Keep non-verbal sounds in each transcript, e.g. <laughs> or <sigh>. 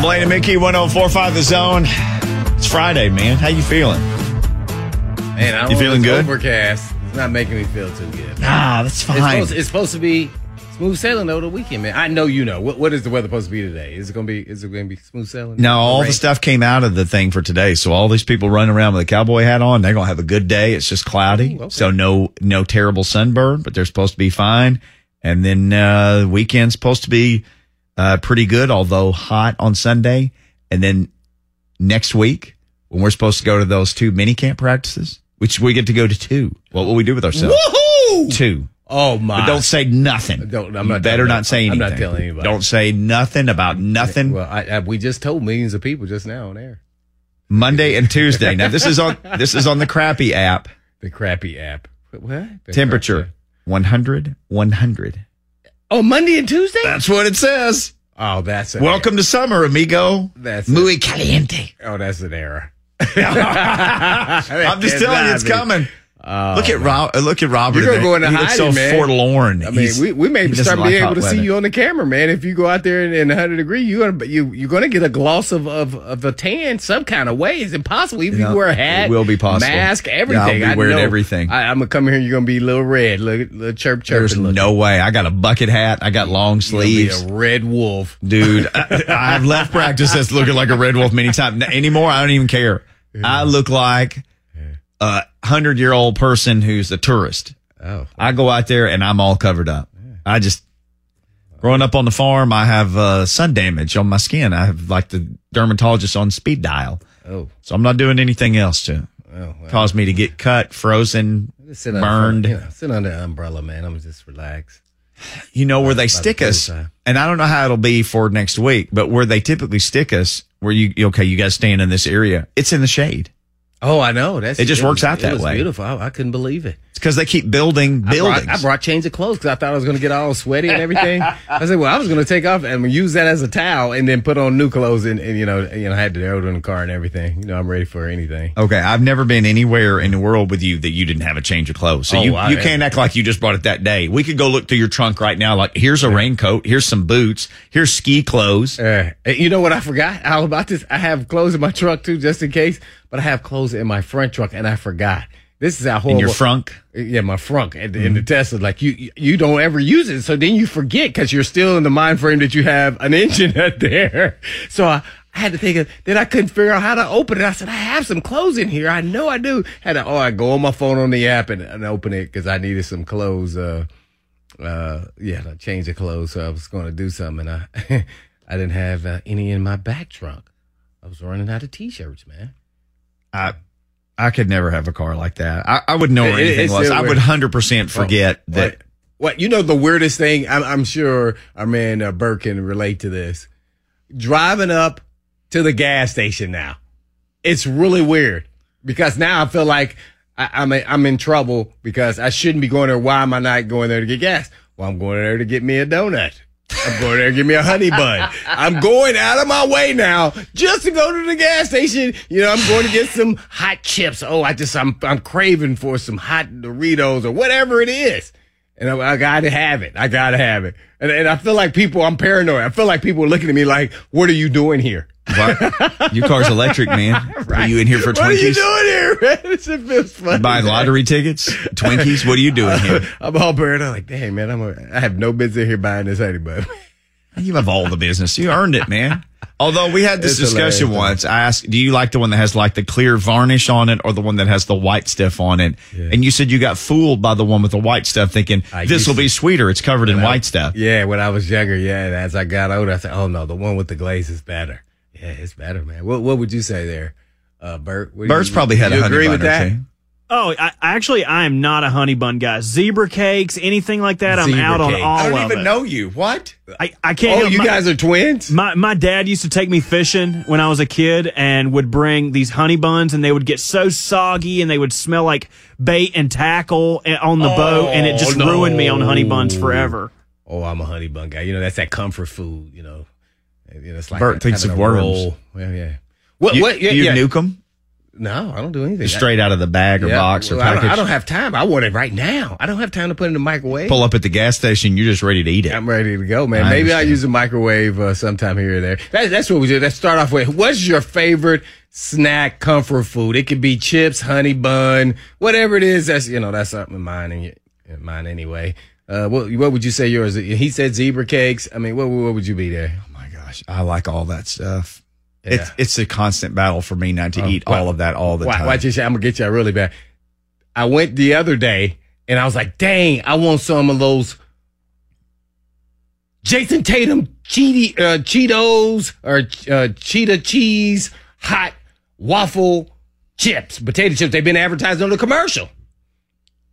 Blaine and Mickey, 1045 The Zone. It's Friday, man. How you feeling? Man, I don't You feeling good? Overcast. It's not making me feel too good. Nah, that's It's fine. supposed, it's supposed to be smooth sailing over the weekend, man. I know you know. What, what is the weather supposed to be today? Is it gonna be? Is it gonna be smooth sailing? No, all the stuff came out of the thing for today. So all these people running around with a cowboy hat on, they're gonna have a good day. It's just cloudy, Ooh, okay. so no no terrible sunburn, but they're supposed to be fine. And then uh, the weekend's supposed to be uh, pretty good, although hot on Sunday. And then next week, when we're supposed to go to those two mini camp practices, which we get to go to two, what will we do with ourselves? Woohoo! Two. Oh my! But don't say nothing. Don't- I'm You not better not say anything. I'm not telling anybody. Don't say nothing about nothing. Well, I, I, we just told millions of people just now on air. Monday and Tuesday. Now this is on this is on the crappy app. The crappy app. What? The Temperature crappy- 100 100. Oh, Monday and Tuesday. That's what it says. oh, that's an Welcome to summer, amigo. That's Muy caliente. Oh, that's an error. <laughs> <laughs> I'm just telling you, it's coming. Oh, look at Rob. Uh, look at Robert. You're gonna go into he looks so man. forlorn. I mean, He's- we, we may start being able to see you on the camera, man. If you go out there in, in 100 degree, you're gonna you you're gonna get a gloss of, of, of a tan some kind of way. It's impossible. Even if Yeah, you wear a hat, it will be possible. mask, Yeah, everything. I'll be I wearing know. everything. I, I'm gonna come here. You're gonna be a little red, little, little chirp chirp. There's no way. I got a bucket hat. I got long sleeves. a red wolf. Dude, <laughs> I, I've left practice that's looking like a red wolf many times. Anymore, I don't even care. I look like a hundred year old person who's a tourist. Oh, I go out there and I'm all covered up. I just growing up on the farm, I have uh, sun damage on my skin. I have like the dermatologist on speed dial, oh, so I'm not doing anything else to oh. Well, cause me to get cut, frozen, sit under- burned. You know, sit under the umbrella, man. I'm just relax. you know where they by the stick us and i don't know how it'll be for next week but where they typically stick us where you okay you guys stand in this area it's in the shade Oh, I know. That's It just works out it that was way. Beautiful. I, I couldn't believe it. it's because they keep building I buildings brought, I brought change of clothes because I thought I was going to get all sweaty and everything. I said, well, I was going to take off and use that as a towel and then put on new clothes and, and you know, you know, I had the deodorant in the car and everything. You know, I'm ready for anything. okay i've never been anywhere in the world with you that you didn't have a change of clothes so Oh, you, I- you can't act like you just brought it that day we could go look through your trunk right now like here's a raincoat here's some boots here's ski clothes Uh, you know what I forgot <laughs> all about this? I have clothes in my truck too, just in case, but I have clothes in my front trunk and I forgot. This is how in your frunk Yeah, my and in the Tesla, like you, you- don't ever use it, so then you forget because you're still in the mind frame that you have an engine <laughs> out there. So I, I had to think of. Then I couldn't figure out how to open it. I said, I have some clothes in here. I know I do. Had to. Oh, I go on my phone on the app and, and open it because I needed some clothes. Uh, uh, yeah, to change the clothes. So I was going to do something, and I, <laughs> I didn't have uh, any in my back trunk. I was running out of t-shirts, man. I i could never have a car like that i, I would know where It- anything was i would 100% forget that What, what you know the weirdest thing? I'm, I'm sure our man uh, Burke can relate to this. Driving up to the gas station now, it's really weird because now I feel like I, I'm a, I'm in trouble because I shouldn't be going there. Why am I not going there to get gas? Well, I'm going there to get me a donut. I'm going there to get me a honey bun. I'm going out of my way now just to go to the gas station. You know, I'm going to get some hot chips. Oh, I just, I'm, I'm craving for some hot Doritos or whatever it is. And I, I gotta have it. I gotta have it. And, and I feel like people, I'm paranoid. I feel like people are looking at me like, what are you doing here? What? Your car's electric, man. <laughs> Are you in here for Twinkies? What are you doing here, man? It just feels funny. Buying lottery tickets? Twinkies? What are you doing here? <laughs> I'm all burned. I'm Like, dang, man, I'm a, I have no business here buying this bun. <laughs> You have all the business. You earned it, man. Although we had this It's discussion hilarious, once. I asked, do you like the one that has like the clear varnish on it or the one that has the white stuff on it? And you said you got fooled by the one with the white stuff thinking I this will to- be sweeter. It's covered in white stuff. Yeah, when I was younger, yeah. And as I got older, I said, oh no, the one with the glaze is better. Yeah, it's better, man. What What would you say there, uh, Bert? What Bert's you- probably had you a agree bun with or that? two. Oh, I, actually, I am not a honey bun guy. Zebra cakes, anything like that, I'm Zebra out on cake. all I don't of even it. know you. What? I, I can't. Oh, help you my, guys are twins? My my dad used to take me fishing when I was a kid and would bring these honey buns and they would get so soggy and they would smell like bait and tackle on the boat and it just Oh, no. ruined me on honey buns forever. Oh, I'm a honey bun guy. You know, that's that comfort food, you know. It's like Bert thinks of worms. Yeah, yeah. What, You, what? Yeah, you yeah. nuke them No, I don't do anything. straight out of the bag or Yeah. box or Well, I, package. don't, I don't have time. I want it right now. I don't have time to put it in the microwave. Pull up at the gas station. You're just ready to eat it. I'm ready to go, man. I Maybe I understand. use a microwave uh, sometime here or there. That, that's what we do. Let's start off with what's your favorite snack comfort food? It could be chips, honey bun, whatever it is. That's you know that's something in mine and in mine anyway. Uh, what what would you say yours? He said zebra cakes. I mean, what what would you be there? Gosh, I like all that stuff. Yeah. It's it's a constant battle for me not to Oh, eat all of that all the Why, time. watch this. I'm gonna get you really bad. I went the other day and I was like, dang, I want some of those Jayson Tatum Cheety, uh, Cheetos or uh, Cheetah cheese hot waffle chips, potato chips. They've been advertised on the commercial.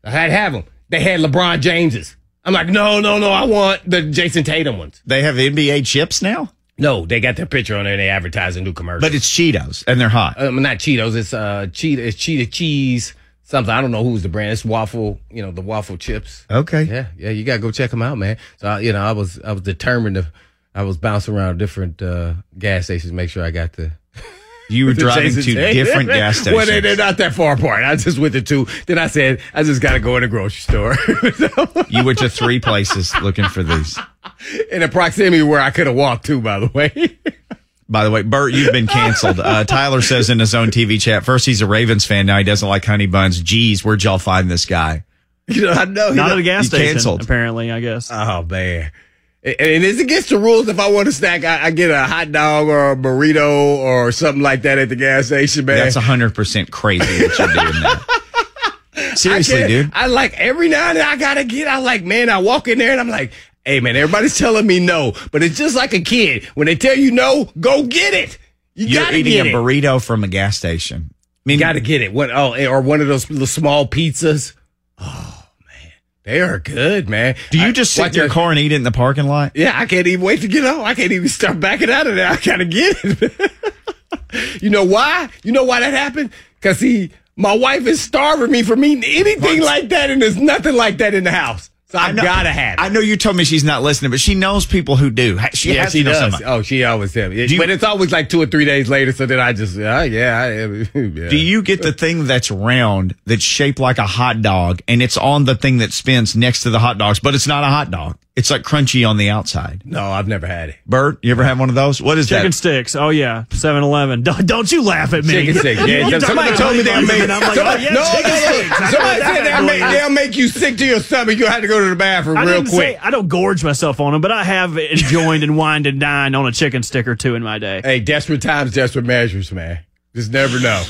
I had to have them. They had LeBron James's. I'm like, no, no, no. I want the Jayson Tatum ones. they have NBA chips now, No, they got their picture on there. and They advertise a new commercial. but it's Cheetos and they're hot. um, not Cheetos. It's uh, Cheetah. It's Cheetah cheese. Something I don't know who's the brand. It's waffle. You know the waffle chips. Okay. Yeah, yeah. You gotta go check them out, man. So I, you know, I was I was determined to. I was bouncing around different uh, gas stations, to make sure I got the. You were driving Jason to Tatum. different gas <laughs> stations. well, they, they're not that far apart. I just went to two. Then I said, I just gotta go in the grocery store <laughs> you went to three places looking for these. in a proximity where I could have walked to. By the way, By the way, Bert, you've been canceled. Uh, Tyler says in his own TV chat, first he's a Ravens fan, now he doesn't like honey buns. Geez, where'd y'all find this guy? you know, I know. Not you at know, a gas station, canceled. apparently, I guess. Oh man. And it's against the rules if I want a snack, I, I get a hot dog or a burrito or something like that at the gas station, man. That's 100% crazy that you're doing that. <laughs> Seriously, can't- dude. I like every now and then I gotta get. I like, man. I walk in there and I'm like, hey, man. Everybody's telling me no, but it's just like a kid. When they tell you no, go get it. You You're gotta eating get a it. burrito from a gas station. I mean, You gotta get it. What? Oh, eh, or one of those little small pizzas. Oh they are good, man. do you I- just sit in your car and eat it in the parking lot? Yeah, I can't even wait to get home. I can't even start backing out of there. I gotta get it. <laughs> you know why? You know why that happened? Because see, my wife is starving me from eating anything like that, and there's nothing like that in the house. So I, know- gotta have it. I know you told me she's not listening, but she knows people who do. She yeah, she to does. somebody. Oh, she always me. you- but it's always like two or three days later. So then I just, uh, yeah, I, <laughs> yeah. Do you get the thing that's round, that's shaped like a hot dog, and it's on the thing that spins next to the hot dogs, but it's not a hot dog? It's like crunchy on the outside. No, I've never had it. Bert, you ever have one of those? What is that? Chicken that? sticks. Oh, yeah. 7 Eleven. Don't, don't you laugh at me. Chicken <laughs> stick. Yeah, You somebody talk told me about they'll honey make. buns, I'm like, somebody, oh, yeah, no, chicken no, no. sticks. I Somebody know that said they'll make, boy. they'll make you sick to your stomach. You have to go to the bathroom I real didn't quick. say I don't gorge myself on them, but I have enjoyed and wined and dined on a chicken stick or two in my day. Hey, desperate times, desperate measures, man. Just never know.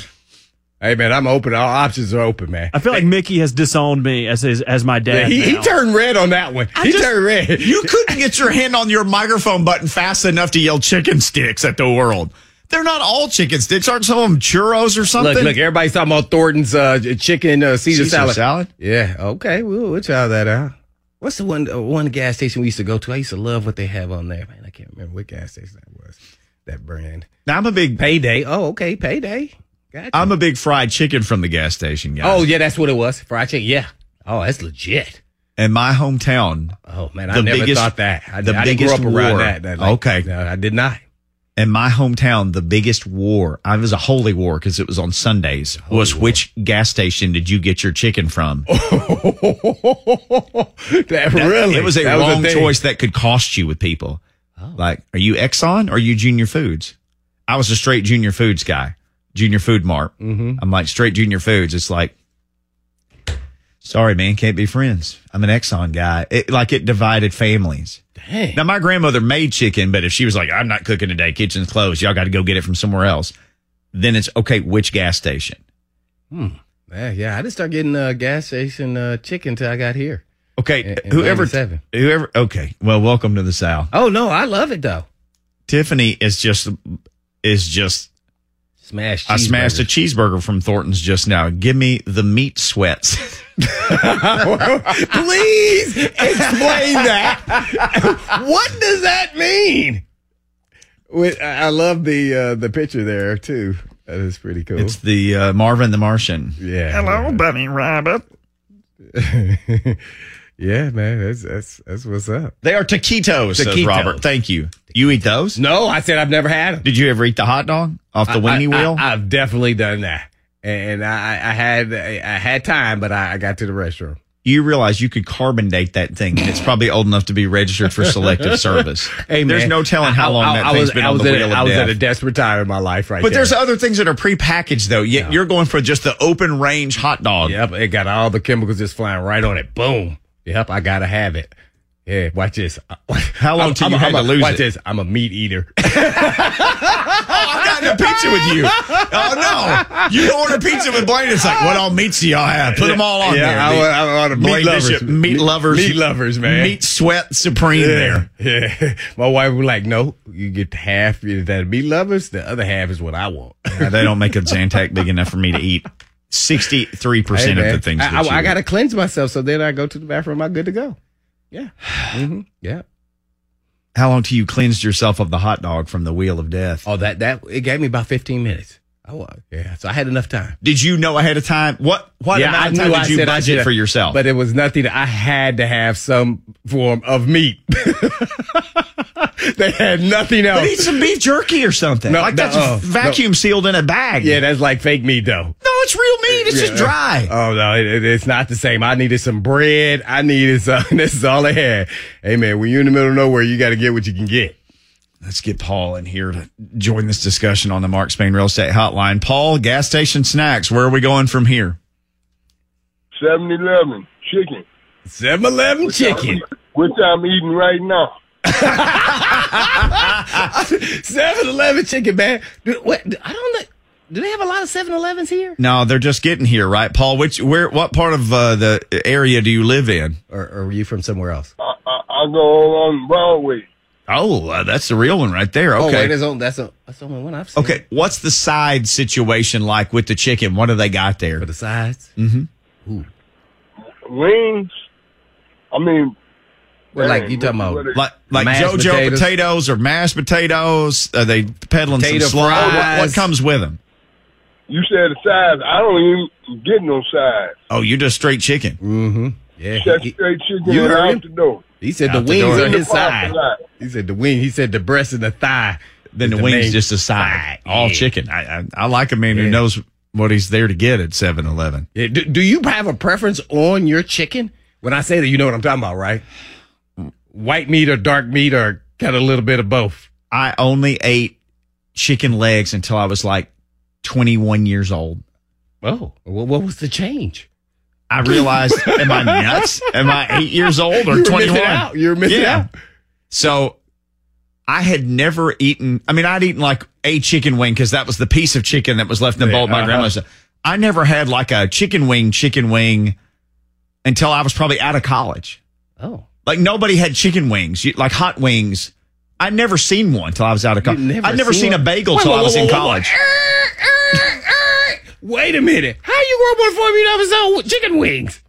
Hey, man, I'm open. All options are open, man. I feel like Mickey has disowned me as his as my dad. he, he now. turned red on that one. he just- turned red. You couldn't get your hand on your microphone button fast enough to yell chicken sticks at the world. They're not all chicken sticks. Aren't some of them churros or something? Look, look, everybody's talking about Thornton's uh, chicken uh, Caesar, Caesar salad. salad? Yeah, okay, we'll, we'll try that out. What's the one uh, one gas station we used to go to? I used to love what they have on there, man. I can't remember what gas station that was. That brand. Now, I'm a big Payday. Oh, okay, payday. Gotcha. I'm a big fried chicken from the gas station guy. oh, yeah, that's what it was. Fried chicken. Yeah. Oh, that's legit. in my hometown, Oh man, I The never biggest- thought that. I, the I didn't grow biggest up around war. that. that like, Okay. no, I did not. in my hometown, the biggest war, I was a holy war because it was on Sundays, was which gas station did you get your chicken from? <laughs> that really? It was a That wrong thing. choice that could cost you with people. Oh. Like, are you Exxon or are you Junior Foods? I was a straight Junior Foods guy, Junior Food Mart. Mm-hmm. I'm like, straight Junior Foods. It's like, sorry, man, can't be friends. I'm an Exxon guy. It, like, it divided families. Dang. Now, my grandmother made chicken, but if she was like, I'm not cooking today, kitchen's closed, y'all got to go get it from somewhere else, then it's okay, which gas station? Yeah, yeah. I didn't start getting uh, gas station uh, chicken till I got here. Okay, In- in whoever, 97. whoever, okay, well, welcome to the South. Oh no, I love it though. Tiffany is just, is just Smash. I smashed a cheeseburger from Thornton's just now. Give me the meat sweats. <laughs> Please explain that. what does that mean? Wait, I I love the uh, the picture there too. That is pretty cool. it's the uh, Marvin the Martian. yeah. Hello, bunny Rabbit. <laughs> yeah, man. That's that's that's what's up. They are taquitos, says Taquitos. Robert. Thank you. You eat those? No, I said I've never had them. Did you ever eat the hot dog off the weenie wheel? I, have definitely done that, and I, I had I had time, but I, I got to the restroom you realize you could carbon date that thing, and it's probably old enough to be registered for selective <laughs> service. Hey, man, there's no telling how long I, that I thing's was, been I on was the at, wheel I of was death. at a desperate time in my life, right there. but there. there's other things that are prepackaged, though. Yet you're going for just the open range hot dog. Yep, it got all the chemicals just flying right on it. Boom. Yep, I gotta have it. Yeah, watch this. <laughs> How long I'm- till you I'm- had I'm to a- lose Watch it? this. I'm a meat eater. <laughs> Oh, I got a pizza with you. Oh no! You don't order pizza with Blaine. It's like, what all meats do y'all have? Put them all on yeah, there. I, The- want- I want a Blaine meat lovers. Bishop, meat lovers, Meat lovers, man. meat sweat supreme. There, Yeah. yeah. <laughs> My wife was like, no, you get half of that meat lovers. The other half is what I want. They don't make a Zantac big enough for me to eat. Sixty-three Hey, percent of the things. I, I, I got to cleanse myself, so then I go to the bathroom. I'm good to go. Yeah. <sighs> hmm Yeah. How long till you cleansed yourself of the hot dog from the wheel of death? Oh, that that it gave me about 15 minutes. I was yeah, so I had enough time. Did you know ahead of time? What what yeah, amount of time did you budget for yourself? but it was nothing. I had to have some form of meat. <laughs> <laughs> they had nothing else. But eat some beef jerky or something. No, like no, that's uh, vacuum sealed in a bag. yeah, that's like fake meat though. no, it's real meat. It's just dry. Oh no, it, it- it's not the same. I needed some bread. I needed some. <laughs> This is all I had. Hey man, when you're in the middle of nowhere, you got to get what you can get. Let's get Paul in here to join this discussion on the Mark Spain Real Estate Hotline. Paul, gas station snacks. Where are we going from here? 7 Eleven chicken, 7-Eleven chicken. which I'm eating right now. 7-Eleven chicken, man. Do, what, I don't know. Do they have a lot of 7-Elevens here? No, they're just getting here, right, Paul? Which where what part of uh, the area do you live in? Or, or are you from somewhere else? I, I, I go on Broadway. Oh, uh, that's the real one right there. Oh, Okay. wait, that's, on, that's, a, that's the only one I've seen. okay. What's the side situation like with the chicken? What do they got there? For the sides? Wings. I mean, Well, like you talking about Like like JoJo potatoes. potatoes. or mashed potatoes? Are they peddling Potato some slaw? What, what comes with them? you said the size. I don't even get no size. Oh, you just straight chicken. Mm-hmm. Yeah. Just He, straight chicken you heard out him? the door. he said Out the the wings door. on In the his side. parking. He said the wing. He said the breast and the thigh. Then is the wings just a side, all chicken. I, I I like a man who knows what he's there to get at 7-Eleven. Yeah, Do, do you have a preference on your chicken? When I say that, you know what I'm talking about, right? White meat or dark meat or got a little bit of both. I only ate chicken legs until I was like 21 years old. Oh, what was the change? I realized, <laughs> am I nuts? Am I eight years old or You were 21? missing out. You were missing Yeah. out. So I had never eaten, I mean, I'd eaten like a chicken wing because that was the piece of chicken that was left in the bowl at my uh-huh. grandma's. I never had like a chicken wing, chicken wing until I was probably out of college. Oh, Like nobody had chicken wings, you- like hot wings. I'd never seen one till I was out of college. never I'd never seen seen, a bagel Wait, till I was in college. <laughs> Wait a minute. How you grew up on four meat episode chicken wings?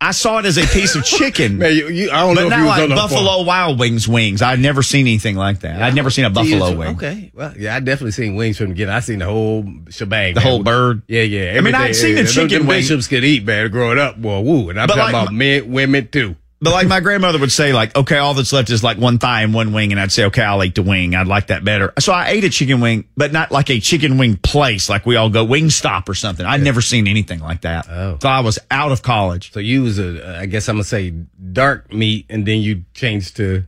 I saw it as a piece of chicken. <laughs> Man, you, you, I don't know But if you was like on Buffalo Wild Wings wings. I'd never seen anything like that. I'd never seen a buffalo Yeah, wing. Okay, well, yeah, I definitely seen wings from the beginning. I seen the whole shebang, The man. whole bird. Yeah, yeah. I mean, I'd seen the Yeah, chicken them wing. bishops could eat, man, growing up. Boy, woo. And I'm But talking like about men, women too. But like my grandmother would say, like, okay, all that's left is like one thigh and one wing, and I'd say, okay, I'll eat the wing. I'd like that better. So I ate a chicken wing, but not like a chicken wing place, like we all go wing stop or something. I'd never seen anything like that. Oh. So I was out of college. So you was a, I guess I'm gonna say dark meat, and then you changed to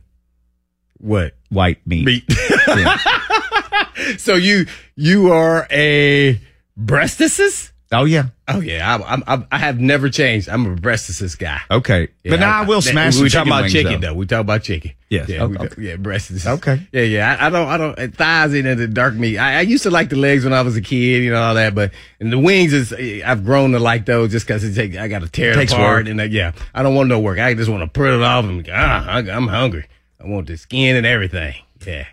what White meat. meat? <laughs> <laughs> so you you are a breasticist? Oh yeah. Oh yeah, I, I'm, I'm, I have never changed. I'm a breasticist guy. Okay. Yeah, but now I, will smash We talking about chicken though. though. We talk about chicken. Yes. Yeah. Okay. talk- yeah. Breast is Okay. Yeah. Yeah. I, I don't. I don't. Thighs ain't into dark meat. I, I used to like the legs when I was a kid. You know all that. But and the wings is. I've grown to like those just because it take. I got to tear it Takes apart. work. And uh, yeah, I don't want no work. I just want to put it off and ah, I, I'm hungry. I want the skin and everything. Yeah.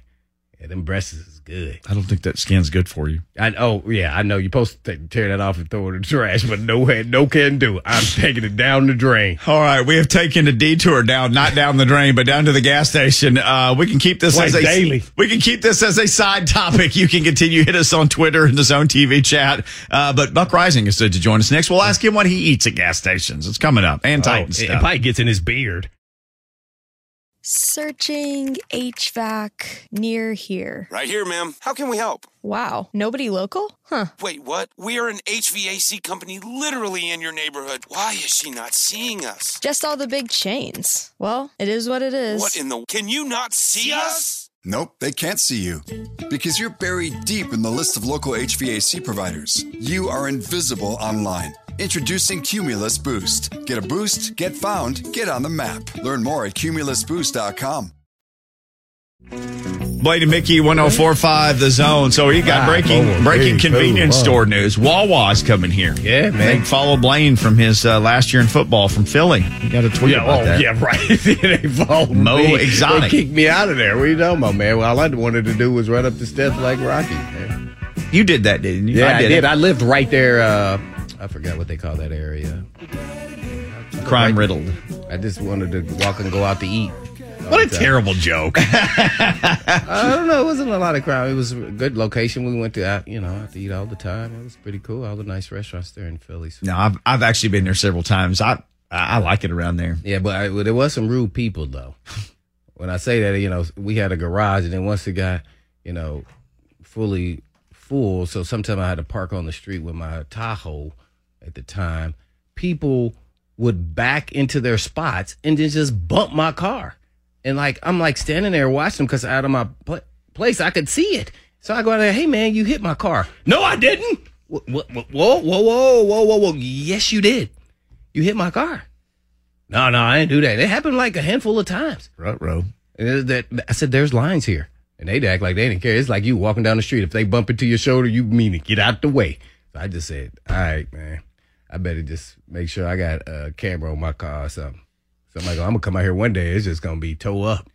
Yeah, them breasts good. I don't think that skin's good for you. I oh yeah, I know you're supposed to tear that off and throw it in the trash, but no way, no can do. I'm taking it down the drain. All right, we have taken a detour down, not down the drain, but down to the gas station. Uh, we can keep this Like as a daily. we can keep this as a side topic. You can continue hit us on Twitter and the Zone TV chat. Uh, but Buck Reising is said to join us next. We'll ask him what he eats at gas stations. It's coming up and Titan Oh, it, stuff. it probably gets in his beard. Searching HVAC near here. Right here, ma'am. How can we help? Wow, nobody local? Huh. Wait, what? We are an HVAC company literally in your neighborhood. Why is she not seeing us? Just all the big chains. Well, it is what it is. What in the. Can you not see us? Nope, they can't see you. Because you're buried deep in the list of local HVAC providers. You are invisible online. Introducing Cumulus Boost. Get a boost, get found, get on the map. Learn more at cumulusboost.com. Blaine and Mickey 1045 the zone. So we got Ah, breaking oh, breaking hey, convenience oh, oh. store news. Wawa's coming here. Yeah, man. They follow Blaine from his uh, last year in football from Philly. You got a tweet Yeah, about oh, that. yeah, right. <laughs> they followed Mo me. Exotic. They kicked me out of there. What are you talking about, man? Well, all I wanted to do was run up the steps like Rocky, man. You did that, didn't you? Yeah, I, did. it. I lived right there. Uh, I forgot what they call that area. Crime riddled. I just wanted to walk and go out to eat. What a terrible joke. <laughs> I don't know. It wasn't a lot of crime. It was a good location. We went to, you know, to eat all the time. It was pretty cool. All the nice restaurants there in Philly. So- no, I've I've actually been there several times. I I I like it around there. Yeah, but I, well, there was some rude people though. <laughs> when I say that, you know, we had a garage, and then once it got, you know, fully full, so sometimes I had to park on the street with my Tahoe at the time. People would back into their spots and then just bump my car, and like I'm like standing there watching them because out of my pla place I could see it. So I go out there, hey man, you hit my car. No, I didn't. Whoa, whoa, whoa, whoa, whoa, whoa, whoa. Yes, you did. You hit my car. No, no, I didn't do that. It happened like a handful of times. And it- that- I said, there's lines here. And they'd act like they didn't care. It's like you walking down the street. If they bump into your shoulder, you mean it. Get out the way. So I just said, all right, man. I better just make sure I got a camera on my car or something. So I'm like, I'm going to come out here one day. It's just going to be toe up.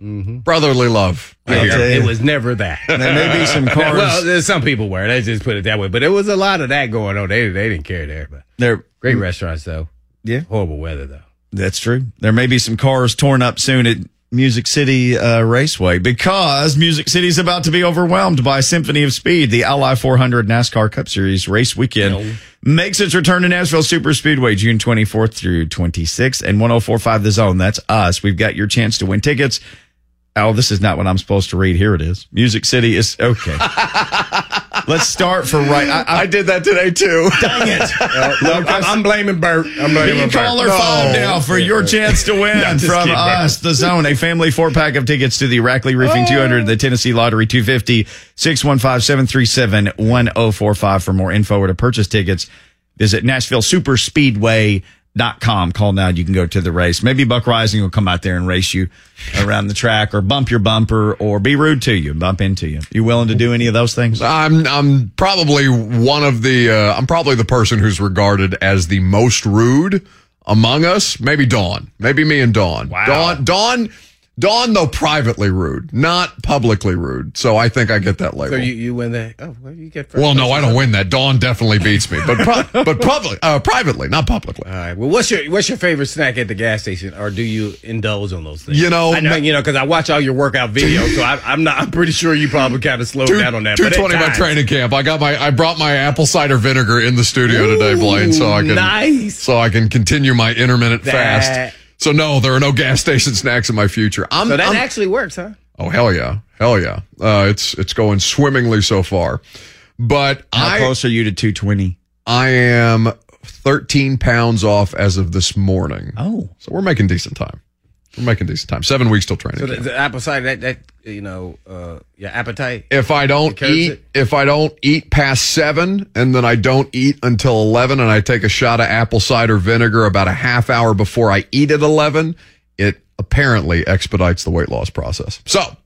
Mm-hmm. Brotherly love. Yeah, it was never that. There may be <laughs> some cars. well, there's some people were. They just put it that way. But there was a lot of that going on. They, they didn't care there. But there, great mm. restaurants, though. Yeah. Horrible weather, though. That's true. There may be some cars torn up soon at Music City uh, Raceway because Music City is about to be overwhelmed by Symphony of Speed. The Ally 400 NASCAR Cup Series race weekend makes its return to Nashville Super Speedway June 24th through 26th and 1045 The Zone. That's us. We've got your chance to win tickets. Oh, this is not what I'm supposed to read. Here it is. Music City is okay. <laughs> Let's start for right. I, I, I did that today too. dang it. <laughs> I'm, I'm blaming Bert. I'm blaming Be Bert. caller five now for your chance to win <laughs> just from kidding, us, the zone, a family four pack of tickets to the Rackley Roofing 200, the Tennessee Lottery 250, 615 737 1045 for more info or to purchase tickets. Visit NashvilleSuperspeedway.com. Call now. You can go to the race. Maybe Buck Reising will come out there and race you around the track or bump your bumper or be rude to you, bump into you. You willing to do any of those things? I'm I'm probably one of the uh, I'm probably the person who's regarded as the most rude among us. Maybe Dawn. Maybe me and Dawn. Wow. Dawn Dawn Dawn though privately rude, not publicly rude. So I think I get that label. So you, you win that? Oh, well, you get first. well, no. I don't win that. Dawn definitely beats me, but pro- <laughs> but public, uh, privately, not publicly. All right. Well, what's your what's your favorite snack at the gas station, or do you indulge on those things? You know, I know, ma- you know, because I watch all your workout videos, so I, I'm not. I'm pretty sure you probably kind of slowed down on that. Two twenty my training camp. I got my I brought my apple cider vinegar in the studio today, Blaine, so I can nice. so I can continue my intermittent That- fast. So no, there are no gas station snacks in my future. I'm, So that I'm- actually works, huh? oh hell yeah, hell yeah. Uh, it's it's going swimmingly so far, but How I close are you to 220? I am thirteen pounds off as of this morning. Oh. So we're making decent time. We're making decent time. Seven weeks till training. So the, the apple cider, that that you know, uh, your appetite. if I don't eat, it? if I don't eat past seven, and then I don't eat until eleven, and I take a shot of apple cider vinegar about a half hour before I eat at eleven, it apparently expedites the weight loss process. So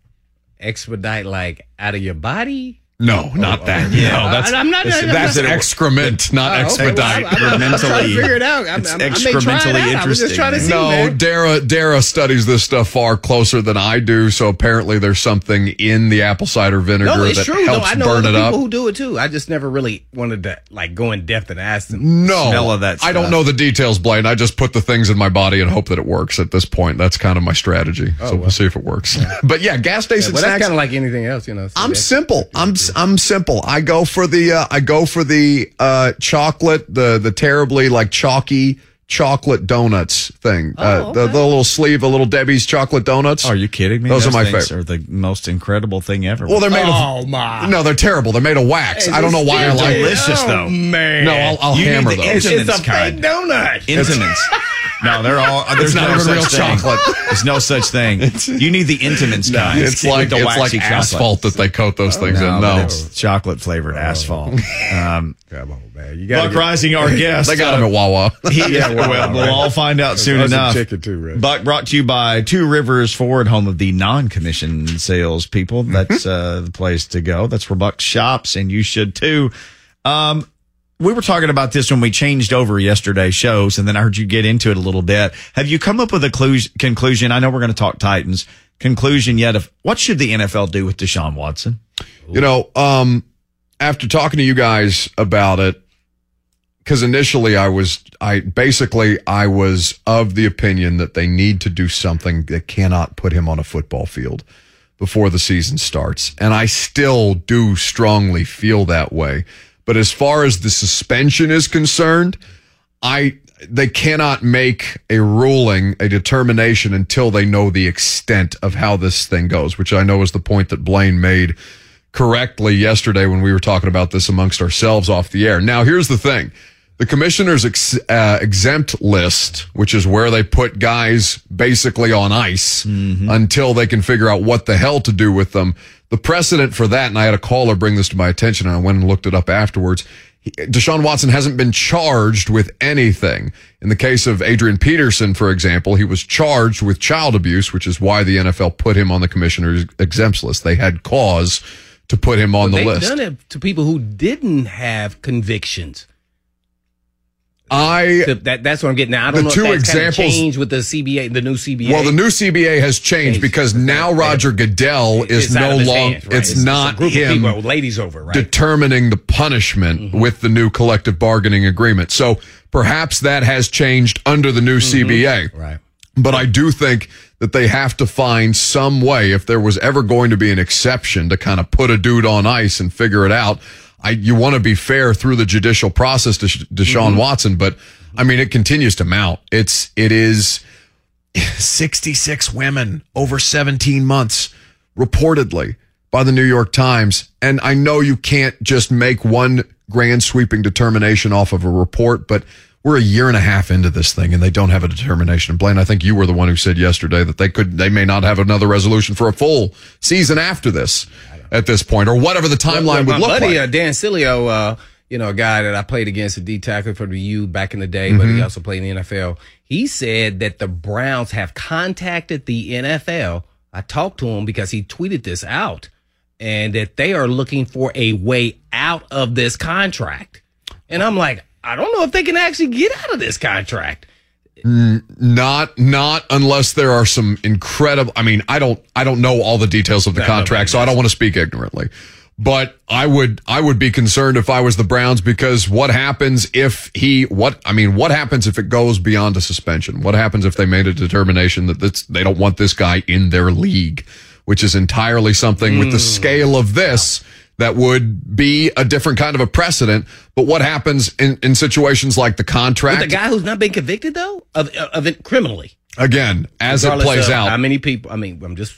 expedite like out of your body. No, not oh, that. Yeah. no, that's I- I'm not- that's, I'm that's not- excrement, not Oh, okay. expedite. Well, I'm- I'm- I'm trying to figure it out. I'm- It's I'm- I may try it excrementally out. I was just trying to see, no, man. Dara Dara studies this stuff far closer than I do. So apparently, there's something in the apple cider vinegar No, it's that true. No, helps I know burn other it people up. who do it too. I just never really wanted to like go in depth and ask them. No, Smell of that I don't know the details, Blaine. I just put the things in my body and hope that it works. At this point, that's kind of my strategy. Oh, so we'll see if it works. but yeah, gas station Well, that's snacks. kind of like anything else, you know. so I'm simple. I'm I'm simple. I go for the uh, I go for the uh, chocolate, the the terribly like chalky chocolate donuts thing. uh, the, the little sleeve of little Debbie's chocolate donuts. Oh, Are you kidding me? Those are my things favorite. Are the most incredible thing ever. Well, they're made Oh of. my! No, they're terrible. They're made of wax. I don't know why I They're like delicious, oh, though. man. No, I'll, I'll You need hammer the those. instant- it's a Incidents kind. fake donut. Entenmann's. <laughs> No, they're all. There's not no even such real thing. chocolate. There's no such thing. <laughs> you need the Entenmann's kind. It's like need it's like chocolate. asphalt that they coat those things No, in. No, it's chocolate flavored asphalt. <laughs> Um, Come on, man. You got Buck Reising, our <laughs> guest. they got him at Wawa. He, yeah, well, we'll all find out soon enough. too, right? Buck brought to you by Two Rivers Ford, home of the non-commission sales people. That's uh, the place to go. That's where Buck shops, and you should too. Um, we were talking about this when we changed over yesterday's shows, and then I heard you get into it a little bit. Have you come up with a clue- conclusion? I know we're going to talk Titans. Conclusion yet of what should the NFL do with Deshaun Watson? You know, um, after talking to you guys about it, because initially I was, I basically I was of the opinion that they need to do something that cannot put him on a football field before the season starts, and I still do strongly feel that way. But as far as the suspension is concerned, I they cannot make a ruling, a determination until they know the extent of how this thing goes, which I know is the point that Blaine made correctly yesterday when we were talking about this amongst ourselves off the air. Now, here's the thing. The commissioner's ex- uh, exempt list, which is where they put guys basically on ice until they can figure out what the hell to do with them. The precedent for that, and I had a caller bring this to my attention, and I went and looked it up afterwards. Deshaun Watson hasn't been charged with anything. In the case of Adrian Peterson, for example, he was charged with child abuse, which is why the NFL put him on the commissioner's exempt list. They had cause to put him on the They've list. done it to people who didn't have convictions. I So that, that's what I'm getting. Now I don't The know two if that's kind of examples- changed with the CBA, the new CBA. Well, the new CBA has changed Changed. because now Roger Goodell is It's no longer. right? It's, not a group him people, ladies over, right? determining the punishment mm-hmm. with the new collective bargaining agreement. So perhaps that has changed under the new mm-hmm. CBA. right. But I do think that they have to find some way, if there was ever going to be an exception, to kind of put a dude on ice and figure it out. I, you want to be fair through the judicial process to Sh- Deshaun mm-hmm. Watson, but I mean, it continues to mount. It's, it is 66 women over 17 months, reportedly by the New York Times. And I know you can't just make one grand sweeping determination off of a report, but we're a year and a half into this thing and they don't have a determination. And Blaine, I think you were the one who said yesterday that they could, they may not have another resolution for a full season after this at this point or whatever the timeline Well, would my look buddy, like. uh, Dan Cilio, uh, you know, a guy that I played against a D tackle for the U back in the day, but he also played in the NFL. He said that the Browns have contacted the NFL. I talked to him because he tweeted this out and that they are looking for a way out of this contract. And I'm like, I don't know if they can actually get out of this contract. Not, not unless there are some incredible. I mean, I don't, I don't know all the details of the No, contract, so I don't want to speak ignorantly. But I would, I would be concerned if I was the Browns because what happens if he, what, I mean, what happens if it goes beyond a suspension? What happens if they made a determination that this, they don't want this guy in their league, which is entirely something with the scale of this that would be a different kind of a precedent. But what happens in, in situations like the contract? With a guy who's not been convicted though of of it criminally. again, as it Regardless plays out, How many people? I mean, I'm just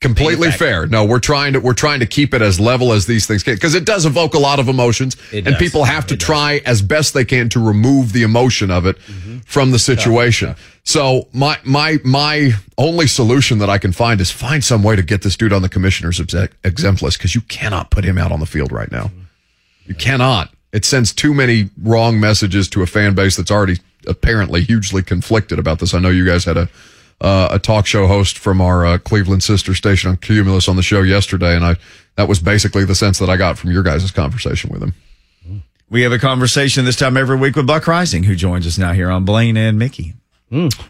completely Exactly. fair. No, we're trying to we're trying to keep it as level as these things can because it does evoke a lot of emotions, It and does. people have to It does. try as best they can to remove the emotion of it Mm-hmm. from the situation. So my my my only solution that I can find is find some way to get this dude on the commissioner's exempt list because you cannot put him out on the field right now. You cannot. It sends too many wrong messages to a fan base that's already apparently hugely conflicted about this. I know you guys had a, uh, a talk show host from our uh, Cleveland sister station on Cumulus on the show yesterday, and I that was basically the sense that I got from your guys' conversation with him. We have a conversation this time every week with Buck Reising, who joins us now here on Blaine and Mickey.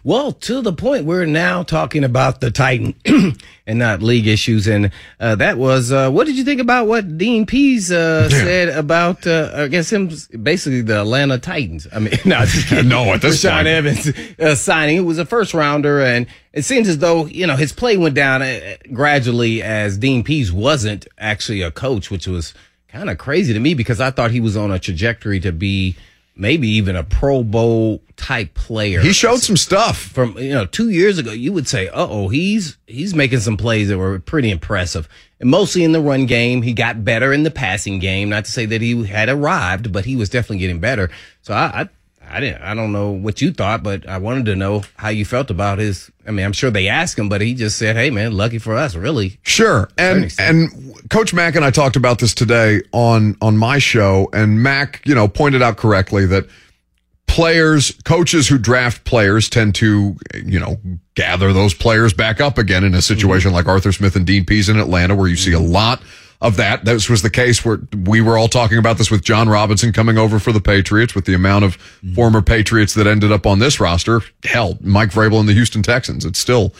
Well, to the point we're now talking about the Titan <clears throat> and not league issues, and uh, that was uh, what did you think about what Dean Pees uh, said about uh, I guess him basically the Atlanta Titans? I mean, <laughs> no. <laughs> No, at this Rashaan point. Evans uh, signing it was a first rounder, and it seems as though you know his play went down uh, gradually as Dean Pees wasn't actually a coach, which was kind of crazy to me because I thought he was on a trajectory to be maybe even a Pro Bowl type player He showed some stuff. from you know two years ago, you would say, "Uh oh, he's he's making some plays that were pretty impressive." And mostly in the run game, he got better in the passing game. Not to say that he had arrived, but he was definitely getting better. So I, I, I didn't, I don't know what you thought, but I wanted to know how you felt about his. I mean, I'm sure they asked him, but he just said, "Hey, man, lucky for us, really." Sure. And and Coach Mack and I talked about this today on on my show and Mack, you know, pointed out correctly that players, coaches who draft players tend to, you know, gather those players back up again in a situation mm-hmm. like Arthur Smith and Dean Pees in Atlanta where you see a mm-hmm. lot of that. This was the case where we were all talking about this with Jon Robinson coming over for the Patriots with the amount of former Patriots that ended up on this roster. Hell, Mike Vrabel and the Houston Texans. It's still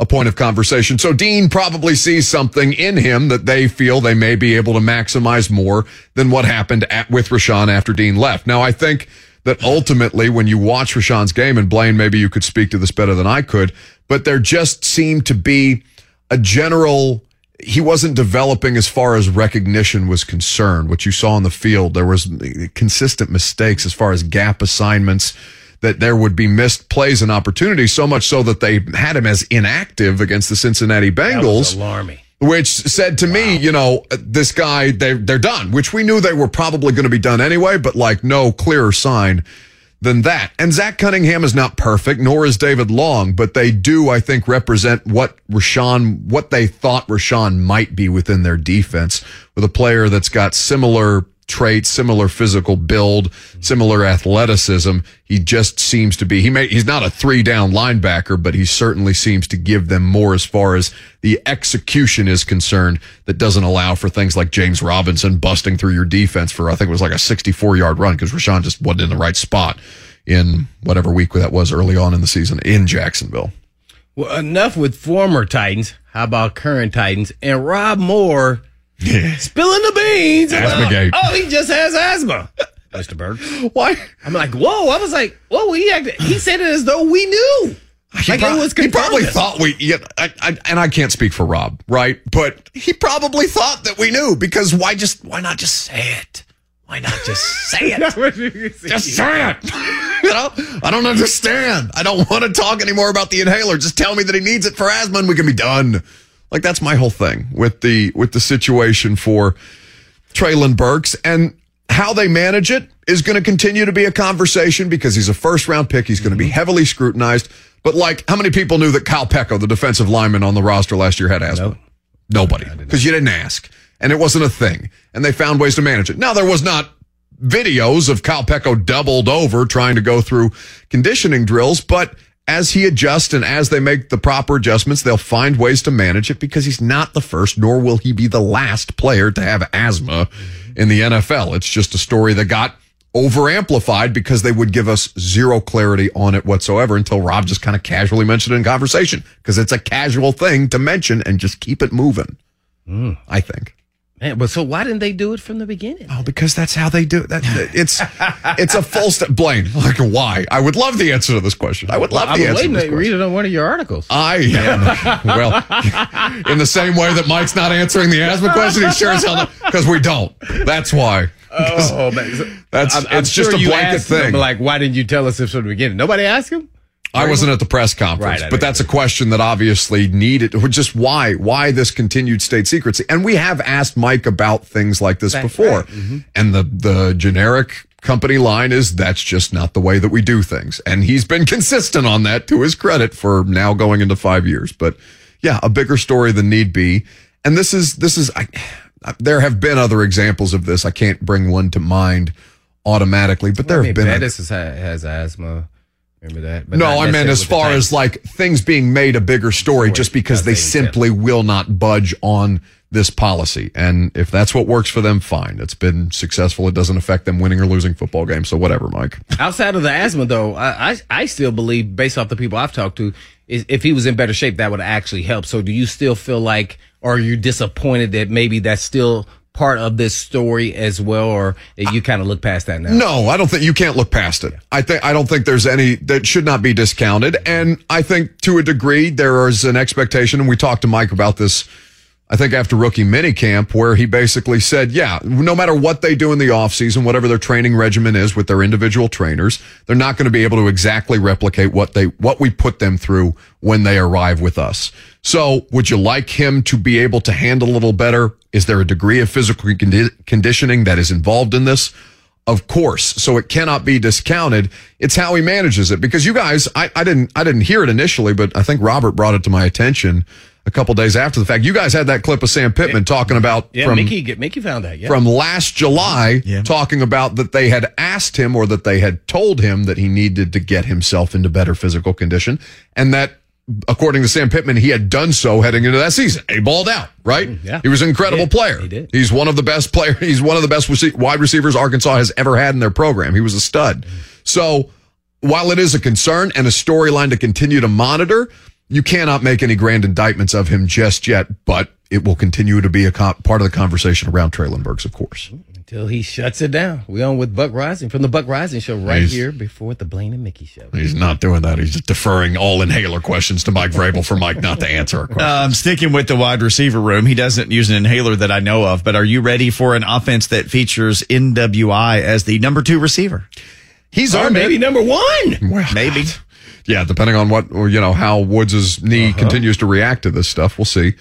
a point of conversation. So Dean probably sees something in him that they feel they may be able to maximize more than what happened at, with Rashaan after Dean left. Now, I think that ultimately when you watch Rashaan's game, and Blaine, maybe you could speak to this better than I could, but there just seemed to be a general he wasn't developing as far as recognition was concerned. What you saw on the field, there was consistent mistakes as far as gap assignments, that there would be missed plays and opportunities, so much so that they had him as inactive against the Cincinnati Bengals alarming. which said to me, you know, this guy, they they're done, which we knew they were probably going to be done anyway, but like no clearer sign than that. And Zach Cunningham is not perfect, nor is David Long, but they do, I think, represent what Rashaan, what they thought Rashaan might be within their defense with a player that's got similar traits, similar physical build, similar athleticism. He just seems to be, he may, he's not a three down linebacker, but he certainly seems to give them more as far as the execution is concerned that doesn't allow for things like James Robinson busting through your defense for, I think it was like a 64 yard run because Rashaan just wasn't in the right spot in whatever week that was early on in the season in Jacksonville. Well, enough with former Titans. How about current Titans and Rob Moore spilling the beans? Asthma gate. Oh, he just has asthma, Mr. Burks. Why? I'm like, whoa! I was like, whoa! He acted, he said it as though we knew. He, Like, prob- it was he probably thought we, yeah, I, I, and I can't speak for Rob, right? But he probably thought that we knew because why just, why not just say it? Why not just say it? <laughs> just say it. you know, I don't understand. I don't want to talk anymore about the inhaler. Just tell me that he needs it for asthma and we can be done. Like that's my whole thing with the, with the situation for Treylon Burks and how they manage it is going to continue to be a conversation because he's a first round pick. He's going to be mm-hmm. heavily scrutinized. But like, how many people knew that Kyle Peko, the defensive lineman on the roster last year, had asthma? Nobody, because you didn't ask, and it wasn't a thing. And they found ways to manage it. Now there was not videos of Kyle Peko doubled over trying to go through conditioning drills, but as he adjusts and as they make the proper adjustments, they'll find ways to manage it because he's not the first, nor will he be the last player to have asthma in the NFL. It's just a story that got over amplified because they would give us zero clarity on it whatsoever until Rob just kind of casually mentioned it in conversation because it's a casual thing to mention and just keep it moving. Hmm. I think. Man, but so why didn't they do it from the beginning? Oh, because that's how they do it. That, it's <laughs> it's a full step. Blaine, like why? I would love the answer to this question. I would love I've the been answer. waiting to this to question. read it on one of your articles. I am <laughs> well <laughs> in the same way that Mike's not answering the asthma question. He sure as hell not because we don't. That's why. Oh, man. That's I'm- I'm it's just sure a blanket thing. like, why didn't you tell us this from the beginning? Nobody asked him. I wasn't at the press conference, Right, but that's a question that obviously needed. Just why? Why this continued state secrecy? And we have asked Mike about things like this Right, before, right. Mm-hmm. and the the generic company line is that's just not the way that we do things. And he's been <laughs> consistent on that to his credit for now going into five years. But yeah, a bigger story than need be. And this is this is. I, there have been other examples of this. I can't bring one to mind automatically, but there I have mean, been. a- Bettis has, has asthma. Remember that? But no, I meant as far as like things being made a bigger story just because they because they simply will not budge on this policy. And if that's what works for them, fine. It's been successful. It doesn't affect them winning or losing football games. So whatever, Mike. <laughs> Outside of the asthma, though, I, I I still believe, based off the people I've talked to, is if he was in better shape, that would actually help. So, do you still feel like, or are you disappointed that maybe that's still part of this story as well, or you kind of look past that now? No, I don't think you can't look past it. I think I don't think there's any that should not be discounted. And I think to a degree there is an expectation, and we talked to Mike about this. I think after rookie minicamp, where he basically said, yeah, no matter what they do in the offseason, whatever their training regimen is with their individual trainers, they're not going to be able to exactly replicate what they, what we put them through when they arrive with us. So would you like him to be able to handle a little better? Is there a degree of physical condi- conditioning that is involved in this? Of course. So it cannot be discounted. It's how he manages it because you guys, I, I didn't, I didn't hear it initially, but I think Robert brought it to my attention a couple days after the fact. You guys had that clip of Sam Pittman talking about Yeah, from, Mickey, Mickey found that. Yeah, from last July talking about that they had asked him or that they had told him that he needed to get himself into better physical condition and that according to Sam Pittman, he had done so heading into that season. He balled out, right? Mm, yeah. He was an incredible He did. player. He did. He's one of the best player. <laughs> He's one of the best rece- wide receivers Arkansas has ever had in their program. He was a stud. Mm. So while it is a concern and a storyline to continue to monitor, you cannot make any grand indictments of him just yet, but it will continue to be a co- part of the conversation around Treylon Burks, of course. until he shuts it down. We on with Buck Reising from the Buck Reising show right He's- here before the Blaine and Mickey show. He's not doing that. He's just deferring all inhaler questions to Mike Vrabel for Mike not to answer our question. Um, sticking with the wide receiver room, he doesn't use an inhaler that I know of, but are you ready for an offense that features NWI as the number two receiver? He's Or earned maybe it. number one. Well, Maybe. Yeah, depending on what or, you know how Woods' knee continues to react to this stuff, we'll see.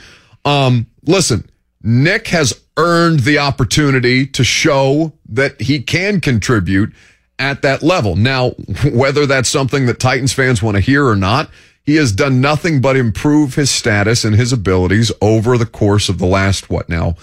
Um, listen, Nick has earned the opportunity to show that he can contribute at that level. Now, <laughs> whether that's something that Titans fans want to hear or not, he has done nothing but improve his status and his abilities over the course of the last what now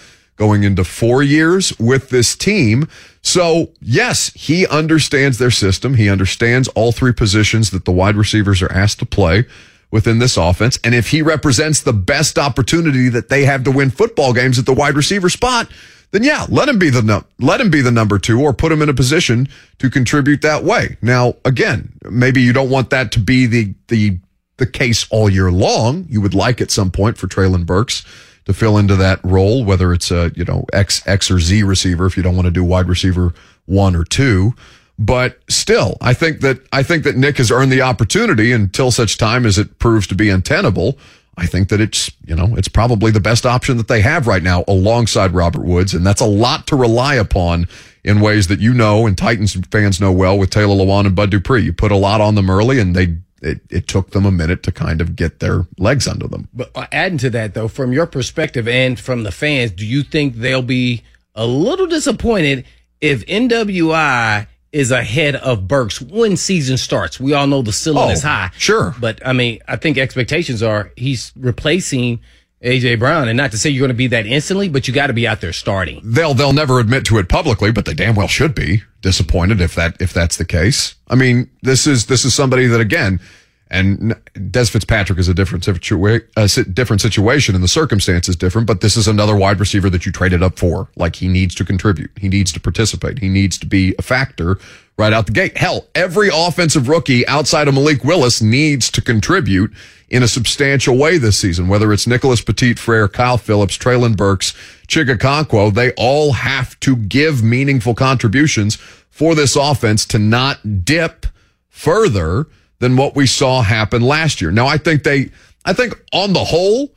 going into four years with this team. So, yes, he understands their system. He understands all three positions that the wide receivers are asked to play within this offense. And if he represents the best opportunity that they have to win football games at the wide receiver spot, then yeah, let him be the num- let him be the number two or put him in a position to contribute that way. Now, again, maybe you don't want that to be the the the case all year long. You would like at some point for Treylon Burks to fill into that role, whether it's a, you know, X, X or Z receiver, if you don't want to do wide receiver one or two. But still, I think that, I think that Nick has earned the opportunity until such time as it proves to be untenable. I think that it's, you know, it's probably the best option that they have right now alongside Robert Woods. And that's a lot to rely upon in ways that you know and Titans fans know well with Taylor Lewan and Bud Dupree. You put a lot on them early and they, it, it took them a minute to kind of get their legs under them. But uh, adding to that, though, from your perspective and from the fans, do you think they'll be a little disappointed if NWI is ahead of Burks when season starts? We all know the ceiling Oh, is high. sure. But I mean, I think expectations are he's replacing AJ Brown, and not to say you're going to be that instantly, but you got to be out there starting. they'll they'll never admit to it publicly, but they damn well should be disappointed if that if that's the case. I mean, this is this is somebody that again, and Dez Fitzpatrick is a different situa- uh, a different situation, and the circumstance is different. But this is another wide receiver that you traded up for. Like he needs to contribute, he needs to participate, he needs to be a factor right out the gate. Hell, every offensive rookie outside of Malik Willis needs to contribute in a substantial way this season, whether it's Nicholas Petit Frere, Kyle Phillips, Treylon Burks, Chig Okonkwo, they all have to give meaningful contributions for this offense to not dip further than what we saw happen last year. Now, I think they, I think on the whole,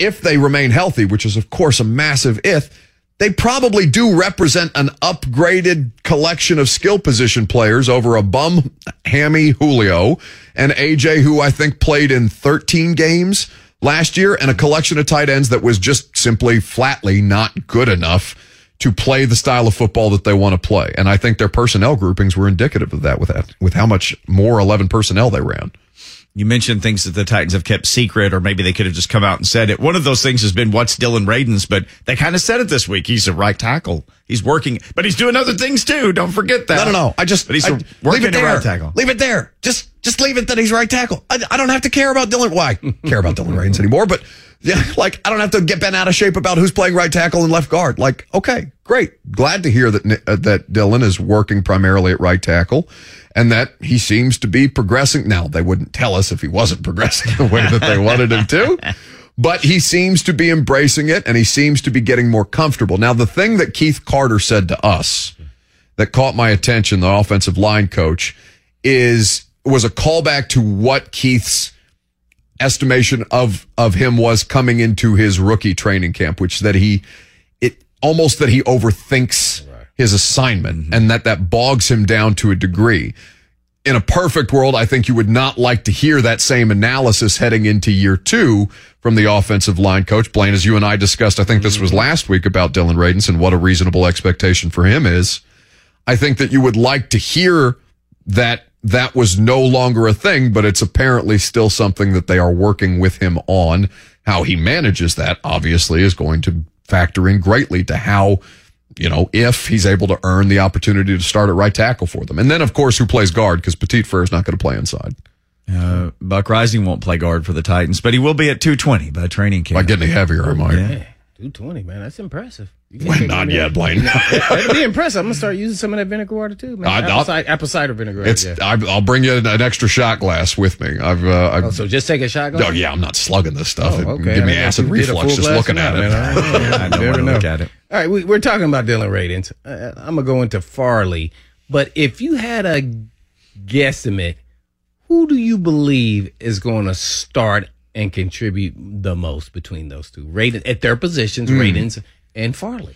if they remain healthy, which is of course a massive if, they probably do represent an upgraded collection of skill position players over a bum hammy Julio and AJ, who I think played in 13 games last year, and a collection of tight ends that was just simply flatly not good enough to play the style of football that they want to play. And I think their personnel groupings were indicative of that with that, with how much more 11 personnel they ran. You mentioned things that the Titans have kept secret, or maybe they could have just come out and said it. One of those things has been what's Dillon Radunz's, but they kind of said it this week. He's a right tackle. He's working, but he's doing other things too. Don't forget that. No, no, no. I just but he's I, a- working leave it there. right tackle. Leave it there. Just just leave it that he's right tackle. I, I don't have to care about Dillon. Why care about Dillon Radunz anymore? But yeah, <laughs> like I don't have to get bent out of shape about who's playing right tackle and left guard. Like okay, great. Glad to hear that uh, that Dillon is working primarily at right tackle. And that he seems to be progressing. Now, they wouldn't tell us if he wasn't <laughs> progressing the way that they wanted him to, but he seems to be embracing it and he seems to be getting more comfortable. Now, the thing that Keith Carter said to us that caught my attention, the offensive line coach, is was a callback to what Keith's estimation of of him was coming into his rookie training camp, which that he it almost that he overthinks his assignment mm-hmm. and that that bogs him down to a degree. In a perfect world, I think you would not like to hear that same analysis heading into year two from the offensive line coach. Blaine, as you and I discussed, I think this was mm-hmm. last week about Dillon Radunz and what a reasonable expectation for him is. I think that you would like to hear that that was no longer a thing, but it's apparently still something that they are working with him on. How he manages that obviously is going to factor in greatly to how, you know, if he's able to earn the opportunity to start at right tackle for them. And then, of course, who plays guard because Petit Frere is not going to play inside. Uh, Buck Reising won't play guard for the Titans, but he will be at 220 by training camp. By getting heavier, I might. Yeah. 220, man. That's impressive. You <laughs> Well, not get yet, Blaine. <laughs> That'd be impressive. I'm gonna start using some of that vinegar water too, man. I- apple, cider, apple cider vinegar. It's. yeah. I, I'll bring you an, an extra shot glass with me. I've. Uh, I've Oh, so just take a shot. glass? Oh yeah, I'm not slugging this stuff. Oh, okay. Give me I acid know if you did a reflux just looking at it. man. I- <laughs> I don't Never want to know. look at it. All right, we, we're talking about Dillon Radunz. Uh, I'm gonna go into Farley, but if you had a guesstimate, who do you believe is going to start and contribute the most between those two? Radunz at their positions, Radunz and Farley.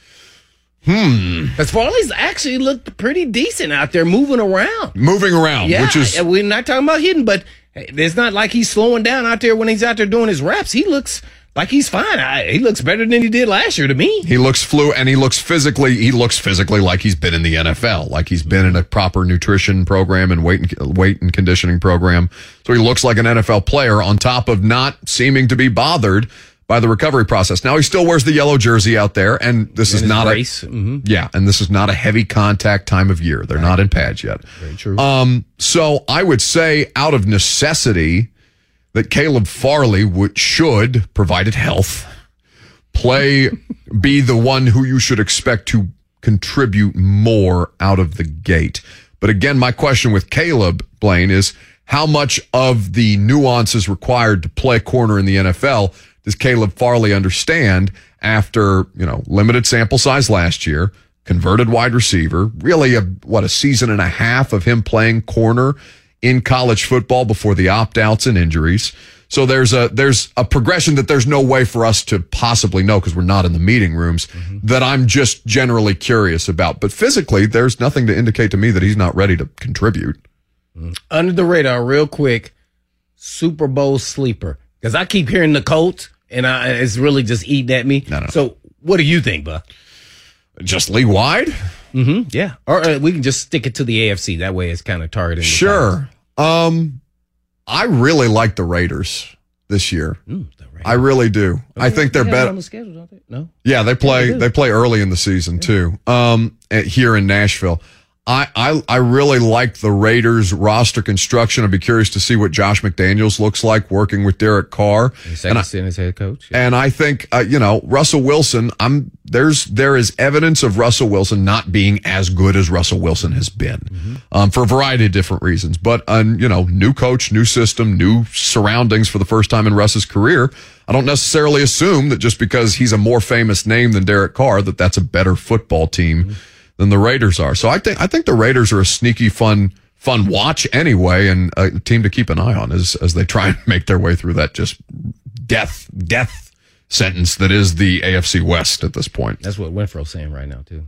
Hmm. Because Farley's actually looked pretty decent out there moving around. Moving around, Yeah, which is and we're not talking about hitting, but it's not like he's slowing down out there when he's out there doing his reps. He looks like he's fine. I, he looks better than he did last year to me. he looks flu and he looks physically. He looks physically like he's been in the NFL, like he's been in a proper nutrition program and weight and, weight and conditioning program. So he looks like an NFL player on top of not seeming to be bothered by the recovery process. Now he still wears the yellow jersey out there, and this is not brace, a mhm. yeah, and this is not a heavy contact time of year. They're not in pads yet. Very true. Um, so I would say out of necessity that Caleb Farley would should, provided health, play be the one who you should expect to contribute more out of the gate. But again, my question with Caleb Blaine is how much of the nuances required to play corner in the NFL does Caleb Farley understand after, you know, limited sample size last year, converted wide receiver, really a what a season and a half of him playing corner in college football before the opt-outs and injuries. So there's a there's a progression that there's no way for us to possibly know because we're not in the meeting rooms that I'm just generally curious about. But physically, there's nothing to indicate to me that he's not ready to contribute. Under the radar, real quick, Super Bowl sleeper. Because I keep hearing the Colts, and I, it's really just eating at me. No, no. So what do you think, Buck? Just Lee Wide? Mm-hmm. Yeah. Or uh, we can just stick it to the AFC. That way it's kind of targeting. Sure. Um, I really like the Raiders this year. The Raiders. I really do. I think they're They better. on the schedule, don't they? No. Yeah, they play. they they play early in the season too. Um, at, here in Nashville, I, I I really like the Raiders roster construction. I'd be curious to see what Josh McDaniels looks like working with Derek Carr. The And second I, as head coach. Yeah. and I think uh, you know Russell Wilson. I'm there's there is evidence of Russell Wilson not being as good as Russell Wilson has been, um, for a variety of different reasons. But um, you know, new coach, new system, new surroundings for the first time in Russ's career. I don't necessarily assume that just because he's a more famous name than Derek Carr that that's a better football team than the Raiders are. So I think I think the Raiders are a sneaky fun fun watch anyway, and a team to keep an eye on as as they try <laughs> and make their way through that just death death sentence that is the AFC West at this point. That's what Winfrow's saying right now too.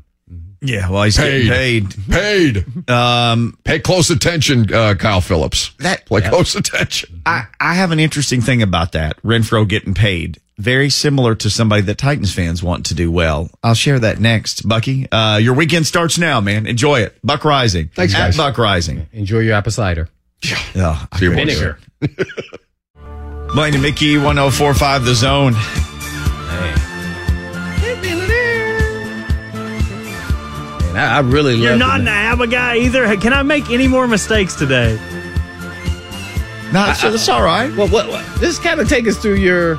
Yeah, well, he's getting paid. Paid. Um, Pay close attention, uh, Kyle Phillips. That- Play close attention. I, I have an interesting thing about that. Renfrow getting paid. Very similar to somebody that Titans fans want to do well. I'll share that next. Bucky, uh, your weekend starts now, man. Enjoy it. Buck Reising. Thanks, At guys. Buck Reising. Enjoy your apple cider. Oh, I See you, boys. Vinegar. <laughs> Blaine and Mickey, 1045 The Zone. Man, I, I really love You're not an ABBA guy either. Can I make any more mistakes today? No, it's, it's all right. Well, what, what, just kind of take us through your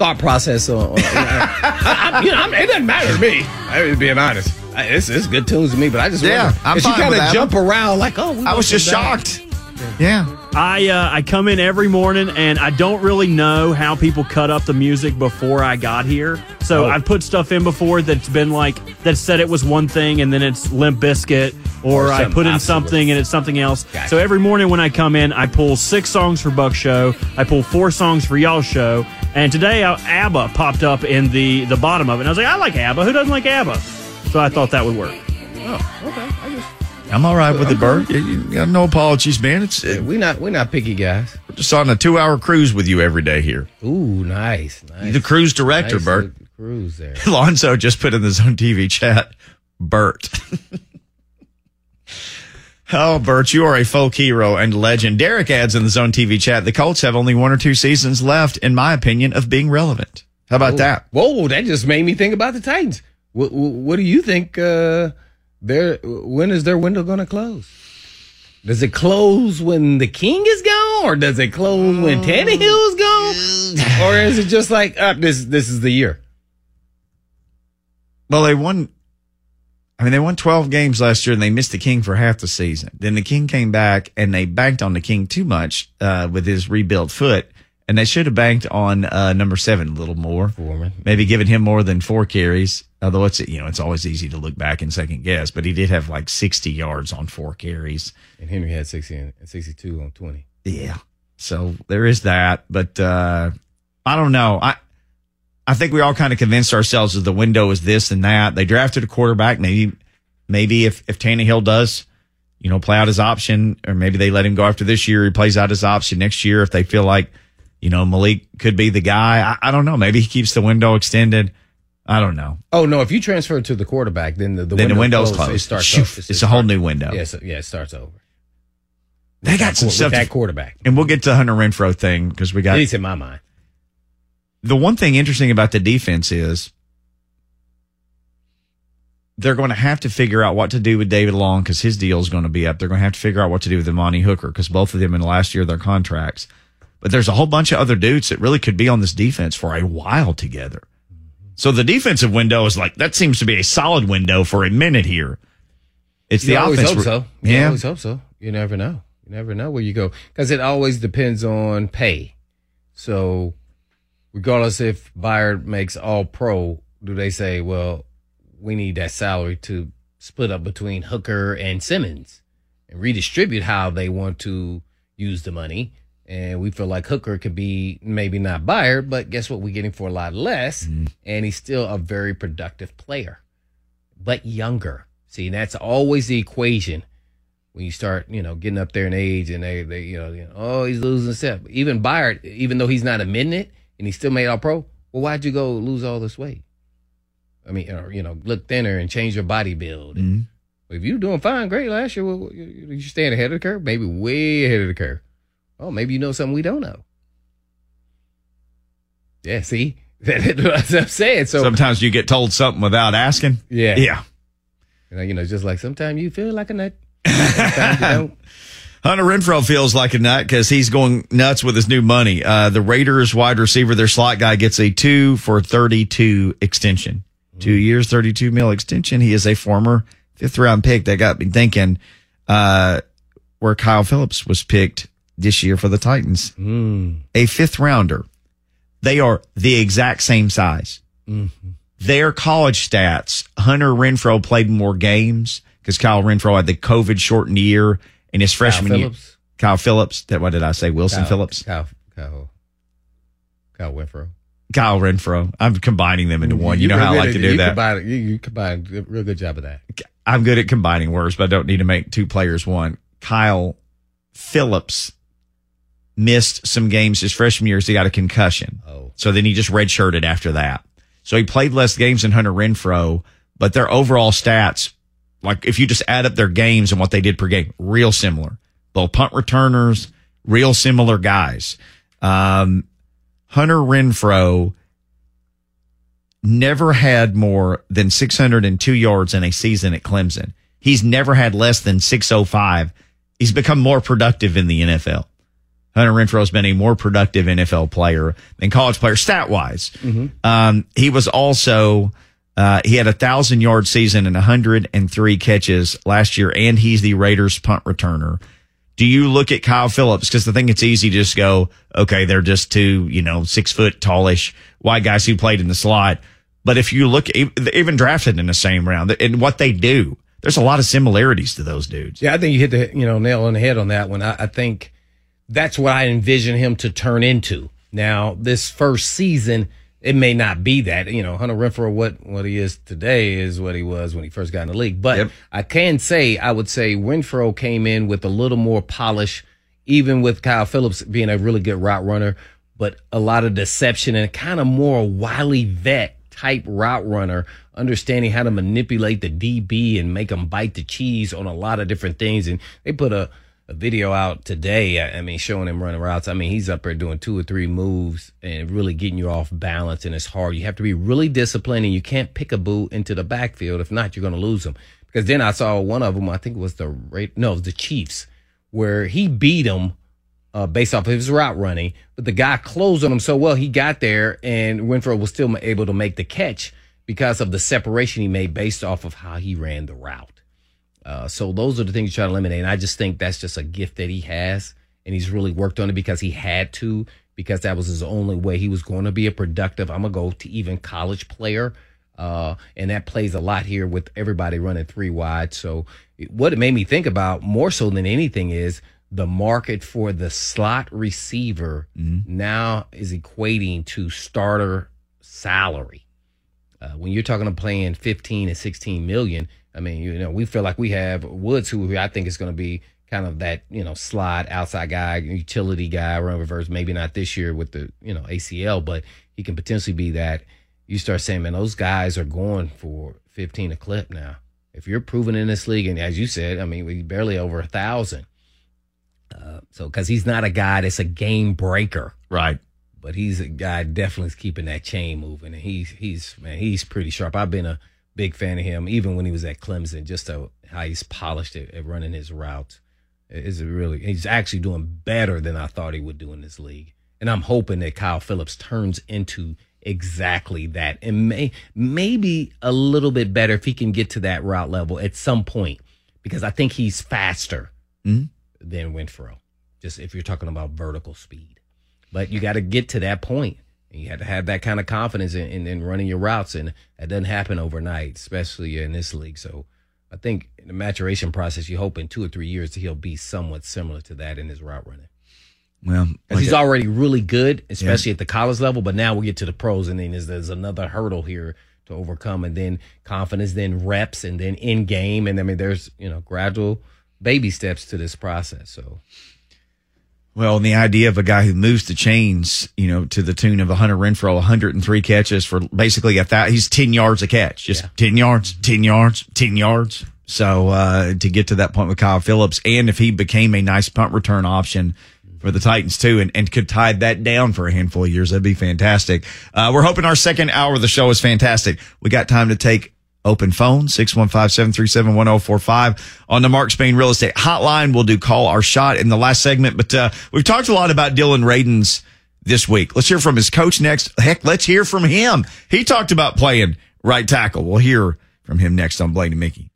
thought process on. on you know, <laughs> I, I- you know, I'm- it doesn't matter to me. I'm being honest. I- It's, it's good tunes to me, but I just Yeah, wonder, I'm if you kind of that. jump around like, oh, we I was just shocked. Yeah. I uh, I come in every morning and I don't really know how people cut up the music before I got here. So Oh. I've put stuff in before that's been like that said it was one thing and then it's Limp Bizkit or, Or I put in opposite. something and it's something else. Gotcha. So every morning when I come in, I pull six songs for Buck Show. I pull four songs for y'all show. And today uh, ABBA popped up in the the bottom of it. And I was like, I like ABBA. Who doesn't like ABBA? So I thought that would work. Oh, okay. I just, I'm all right with it, Bert. You, you got no apologies, man. It's yeah, uh, we not we not picky guys. we're just on a two hour cruise with you every day here. Ooh, nice, nice. The cruise director, nice Bert. little Cruise there. <laughs> Lonzo just put in the Zone TV chat, Bert. <laughs> oh, Bert, you are a folk hero and legend. Derek adds in the Zone TV chat, the Colts have only one or two seasons left, in my opinion, of being relevant. How about that? Whoa, that just made me think about the Titans. What, what, what do you think? Uh, their when is their window going to close? Does it close when the king is gone, or does it close when Tannehill is gone, or is it just like uh, this? This is the year. Well, they won. I mean, they won 12 games last year and they missed the King for half the season. Then the King came back and they banked on the King too much uh, with his rebuilt foot. And they should have banked on uh, number seven a little more. Foreman. Maybe giving him more than four carries. Although it's, you know, it's always easy to look back and second guess, but he did have like 60 yards on four carries. And Henry had 60 and 62 on 20. Yeah. So there is that. But uh, I don't know. I I think we all kind of convinced ourselves that the window is this and that. They drafted a quarterback. Maybe maybe if if Tannehill does, you know, play out his option, or maybe they let him go after this year. He plays out his option next year if they feel like, you know, Malik could be the guy. I, I don't know. Maybe he keeps the window extended. I don't know. Oh no! If you transfer to the quarterback, then the, the then the window window's closes, closed. It starts over. it's a whole new window. Yeah, so, yeah, it starts over. They got That some stuff. with that quarterback. and we'll get to Hunter Renfrow thing because we At got least in my mind. The one thing interesting about the defense is they're going to have to figure out what to do with David Long because his deal is going to be up. They're going to have to figure out what to do with Amani Hooker because both of them in the last year of their contracts. But there's a whole bunch of other dudes that really could be on this defense for a while together. So the defensive window is like that seems to be a solid window for a minute here. It's You the always offense. hope so. You Yeah. always hope so. You never know. You never know where you go because it always depends on pay. So, regardless if Byard makes All Pro, do they say, well, we need that salary to split up between Hooker and Simmons and redistribute how they want to use the money? And we feel like Hooker could be maybe not Byard, but guess what? We're getting for a lot less, mm-hmm. and he's still a very productive player but younger. See, that's always the equation when you start, you know, getting up there in age and they, they you, know, you know, oh, he's losing step. Even Byard, even though he's not admitting it and he still made all pro, well, why'd you go lose all this weight? I mean, or, you know, look thinner and change your body build. Mhm. If you're doing fine, great last year, well, you're staying ahead of the curve, maybe way ahead of the curve. Oh, maybe you know something we don't know. Yeah, see, <laughs> that's what I'm saying. So Sometimes you get told something without asking. yeah, Yeah. You know, you know, just like sometimes you feel like a nut, <laughs> sometimes you don't. Hunter Renfrow feels like a nut because he's going nuts with his new money. Uh, the Raiders wide receiver, their slot guy, gets a two for 32 extension. Two years, 32 mil extension. He is a former fifth round pick. That got me thinking uh, where Kyle Phillips was picked this year for the Titans. Mm. A fifth rounder. They are the exact same size. Their college stats, Hunter Renfrow played more games because Kyle Renfrow had the COVID shortened year in his freshman year. Phillips? Kyle Phillips. That what did I say? Wilson Kyle- Phillips. Kyle, Kyle, Kyle Winfro. Kyle Renfrow. I'm combining them into one. You, know how I like to do you that. Combine, you, you combine a real good job of that. I'm good at combining words, but I don't need to make two players one. Kyle Phillips missed some games his freshman year. as he got a concussion. Oh, So then he just redshirted after that. So he played less games than Hunter Renfrow, but their overall stats, like if you just add up their games and what they did per game, real similar. Both punt returners, real similar guys. Um, Hunter Renfrow never had more than 602 yards in a season at Clemson. He's never had less than 605. He's become more productive in the NFL. Hunter Renfrow has been a more productive NFL player than college player stat wise. Um, he was also, uh, he had a thousand yard season and 103 catches last year, and he's the Raiders punt returner. Do you look at Kyle Phillips? Because I think it's easy to just go, okay, they're just two, you know, six foot tallish white guys who played in the slot. But if you look, even drafted in the same round and what they do, there's a lot of similarities to those dudes. Yeah, I think you hit the you know nail on the head on that one. I, I think that's what I envision him to turn into. Now, this first season, it may not be that. You know, Hunter Renfrow, what what he is today is what he was when he first got in the league. But I can say, I would say Renfrow came in with a little more polish, even with Kyle Phillips being a really good route runner, but a lot of deception and kind of more wily vet type route runner, understanding how to manipulate the DB and make them bite the cheese on a lot of different things. And they put a, a video out today. I, mean, showing him running routes. I mean, he's up there doing two or three moves and really getting you off balance. And it's hard. You have to be really disciplined and you can't pick a boo into the backfield. If not, you're going to lose him. Because then I saw one of them, I think it was the, no, was the Chiefs, where he beat them uh, based off of his route running, but the guy closed on him so well he got there, and Winfrey was still able to make the catch because of the separation he made based off of how he ran the route. Uh, so those are the things you try to eliminate. And I just think that's just a gift that he has, and he's really worked on it because he had to, because that was his only way he was going to be a productive. I'm gonna go to even college player. Uh, and that plays a lot here with everybody running three wide. So what it made me think about more so than anything is the market for the slot receiver now is equating to starter salary. Uh, when you're talking about playing 15 and 16 million, I mean, you know, we feel like we have Woods, who I think is going to be kind of that, you know, slide outside guy, utility guy, run reverse. Maybe not this year with the, you know, ACL, but he can potentially be that. You start saying, man, those guys are going for 15 a clip now. If you're proven in this league, and as you said, I mean, we barely over a thousand. Uh, so, because he's not a guy that's a game breaker, Right. but he's a guy definitely is keeping that chain moving, and he's he's man, he's pretty sharp. I've been a big fan of him, even when he was at Clemson. Just how he's polished at, running his routes is really. He's actually doing better than I thought he would do in this league, and I'm hoping that Kyle Phillips turns into exactly that, and may maybe a little bit better if he can get to that route level at some point, because I think he's faster Mhm. than Winfro. Just if you're talking about vertical speed. But you got to get to that point. And you have to have that kind of confidence in, in, in running your routes. And that doesn't happen overnight, especially in this league. So I think in the maturation process, you hope in two or three years that he'll be somewhat similar to that in his route running. Well, Because he's already really good, especially at the college level. But now we get to the pros, and then there's, there's another hurdle here to overcome. And then confidence, then reps, and then in game. And I mean, there's, you know, gradual baby steps to this process. So Well, and the idea of a guy who moves the chains, you know, to the tune of a Hunter Renfrow, 103 catches for basically a thousand, he's 10 yards a catch, just 10 yards, 10 yards, 10 yards. So, uh, to get to that point with Kyle Phillips, and if he became a nice punt return option for the Titans too, and, and could tie that down for a handful of years, that'd be fantastic. Uh, we're hoping our second hour of the show is fantastic. We got time to take open phone 615-737-1045 on the Mark Spain real estate hotline. We'll do call our shot in the last segment, but, uh, we've talked a lot about Dillon Radunz this week. Let's hear from his coach next. Heck, let's hear from him. He talked about playing right tackle. We'll hear from him next on Blaine and Mickey.